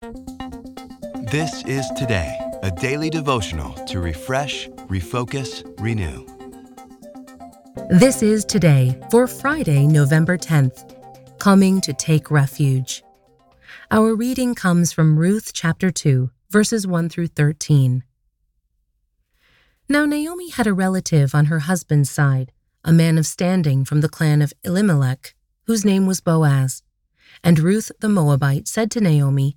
This is Today, a daily devotional to refresh, refocus, renew. This is Today for Friday, November 10th, Coming to Take Refuge. Our reading comes from Ruth chapter 2, verses 1 through 13. Now Naomi had a relative on her husband's side, a man of standing from the clan of Elimelech, whose name was Boaz. And Ruth the Moabite said to Naomi,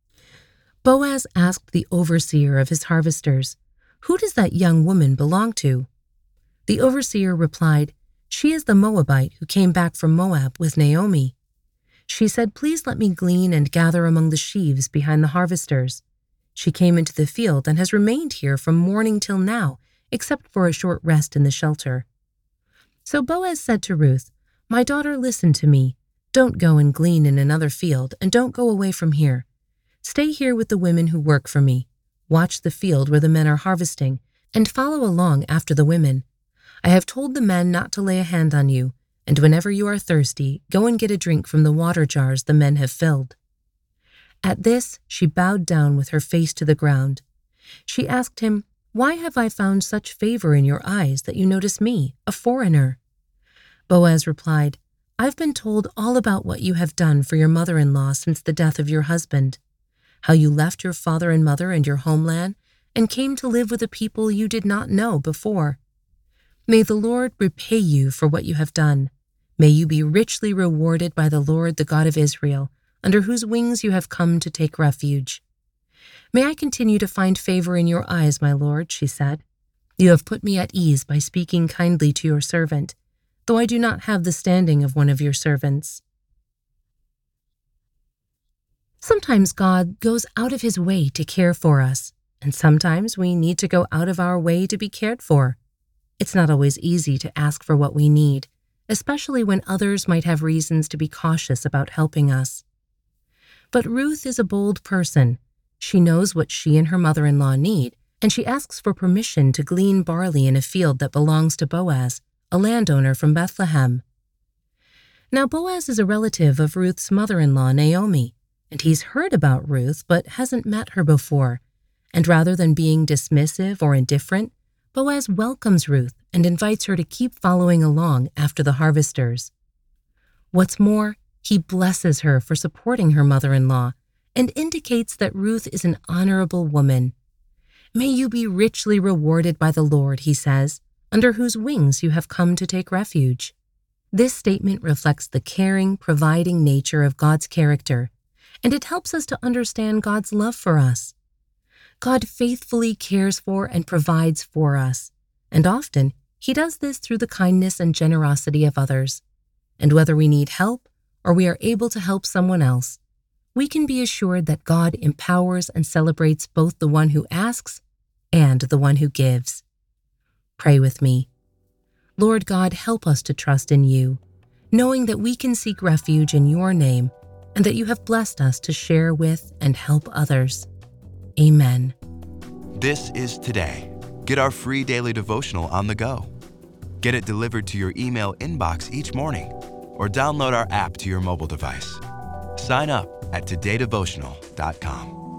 Boaz asked the overseer of his harvesters, Who does that young woman belong to? The overseer replied, She is the Moabite who came back from Moab with Naomi. She said, Please let me glean and gather among the sheaves behind the harvesters. She came into the field and has remained here from morning till now, except for a short rest in the shelter. So Boaz said to Ruth, My daughter, listen to me. Don't go and glean in another field, and don't go away from here. Stay here with the women who work for me. Watch the field where the men are harvesting, and follow along after the women. I have told the men not to lay a hand on you, and whenever you are thirsty, go and get a drink from the water jars the men have filled. At this, she bowed down with her face to the ground. She asked him, Why have I found such favor in your eyes that you notice me, a foreigner? Boaz replied, I've been told all about what you have done for your mother in law since the death of your husband, how you left your father and mother and your homeland and came to live with a people you did not know before. May the Lord repay you for what you have done. May you be richly rewarded by the Lord, the God of Israel under whose wings you have come to take refuge. May I continue to find favor in your eyes, my lord, she said. You have put me at ease by speaking kindly to your servant, though I do not have the standing of one of your servants. Sometimes God goes out of his way to care for us, and sometimes we need to go out of our way to be cared for. It's not always easy to ask for what we need, especially when others might have reasons to be cautious about helping us. But Ruth is a bold person. She knows what she and her mother in law need, and she asks for permission to glean barley in a field that belongs to Boaz, a landowner from Bethlehem. Now, Boaz is a relative of Ruth's mother in law, Naomi, and he's heard about Ruth but hasn't met her before. And rather than being dismissive or indifferent, Boaz welcomes Ruth and invites her to keep following along after the harvesters. What's more, he blesses her for supporting her mother in law and indicates that Ruth is an honorable woman. May you be richly rewarded by the Lord, he says, under whose wings you have come to take refuge. This statement reflects the caring, providing nature of God's character, and it helps us to understand God's love for us. God faithfully cares for and provides for us, and often He does this through the kindness and generosity of others. And whether we need help or we are able to help someone else, we can be assured that God empowers and celebrates both the one who asks and the one who gives. Pray with me. Lord God, help us to trust in you, knowing that we can seek refuge in your name and that you have blessed us to share with and help others. Amen. This is Today. Get our free daily devotional on the go. Get it delivered to your email inbox each morning or download our app to your mobile device. Sign up at todaydevotional.com.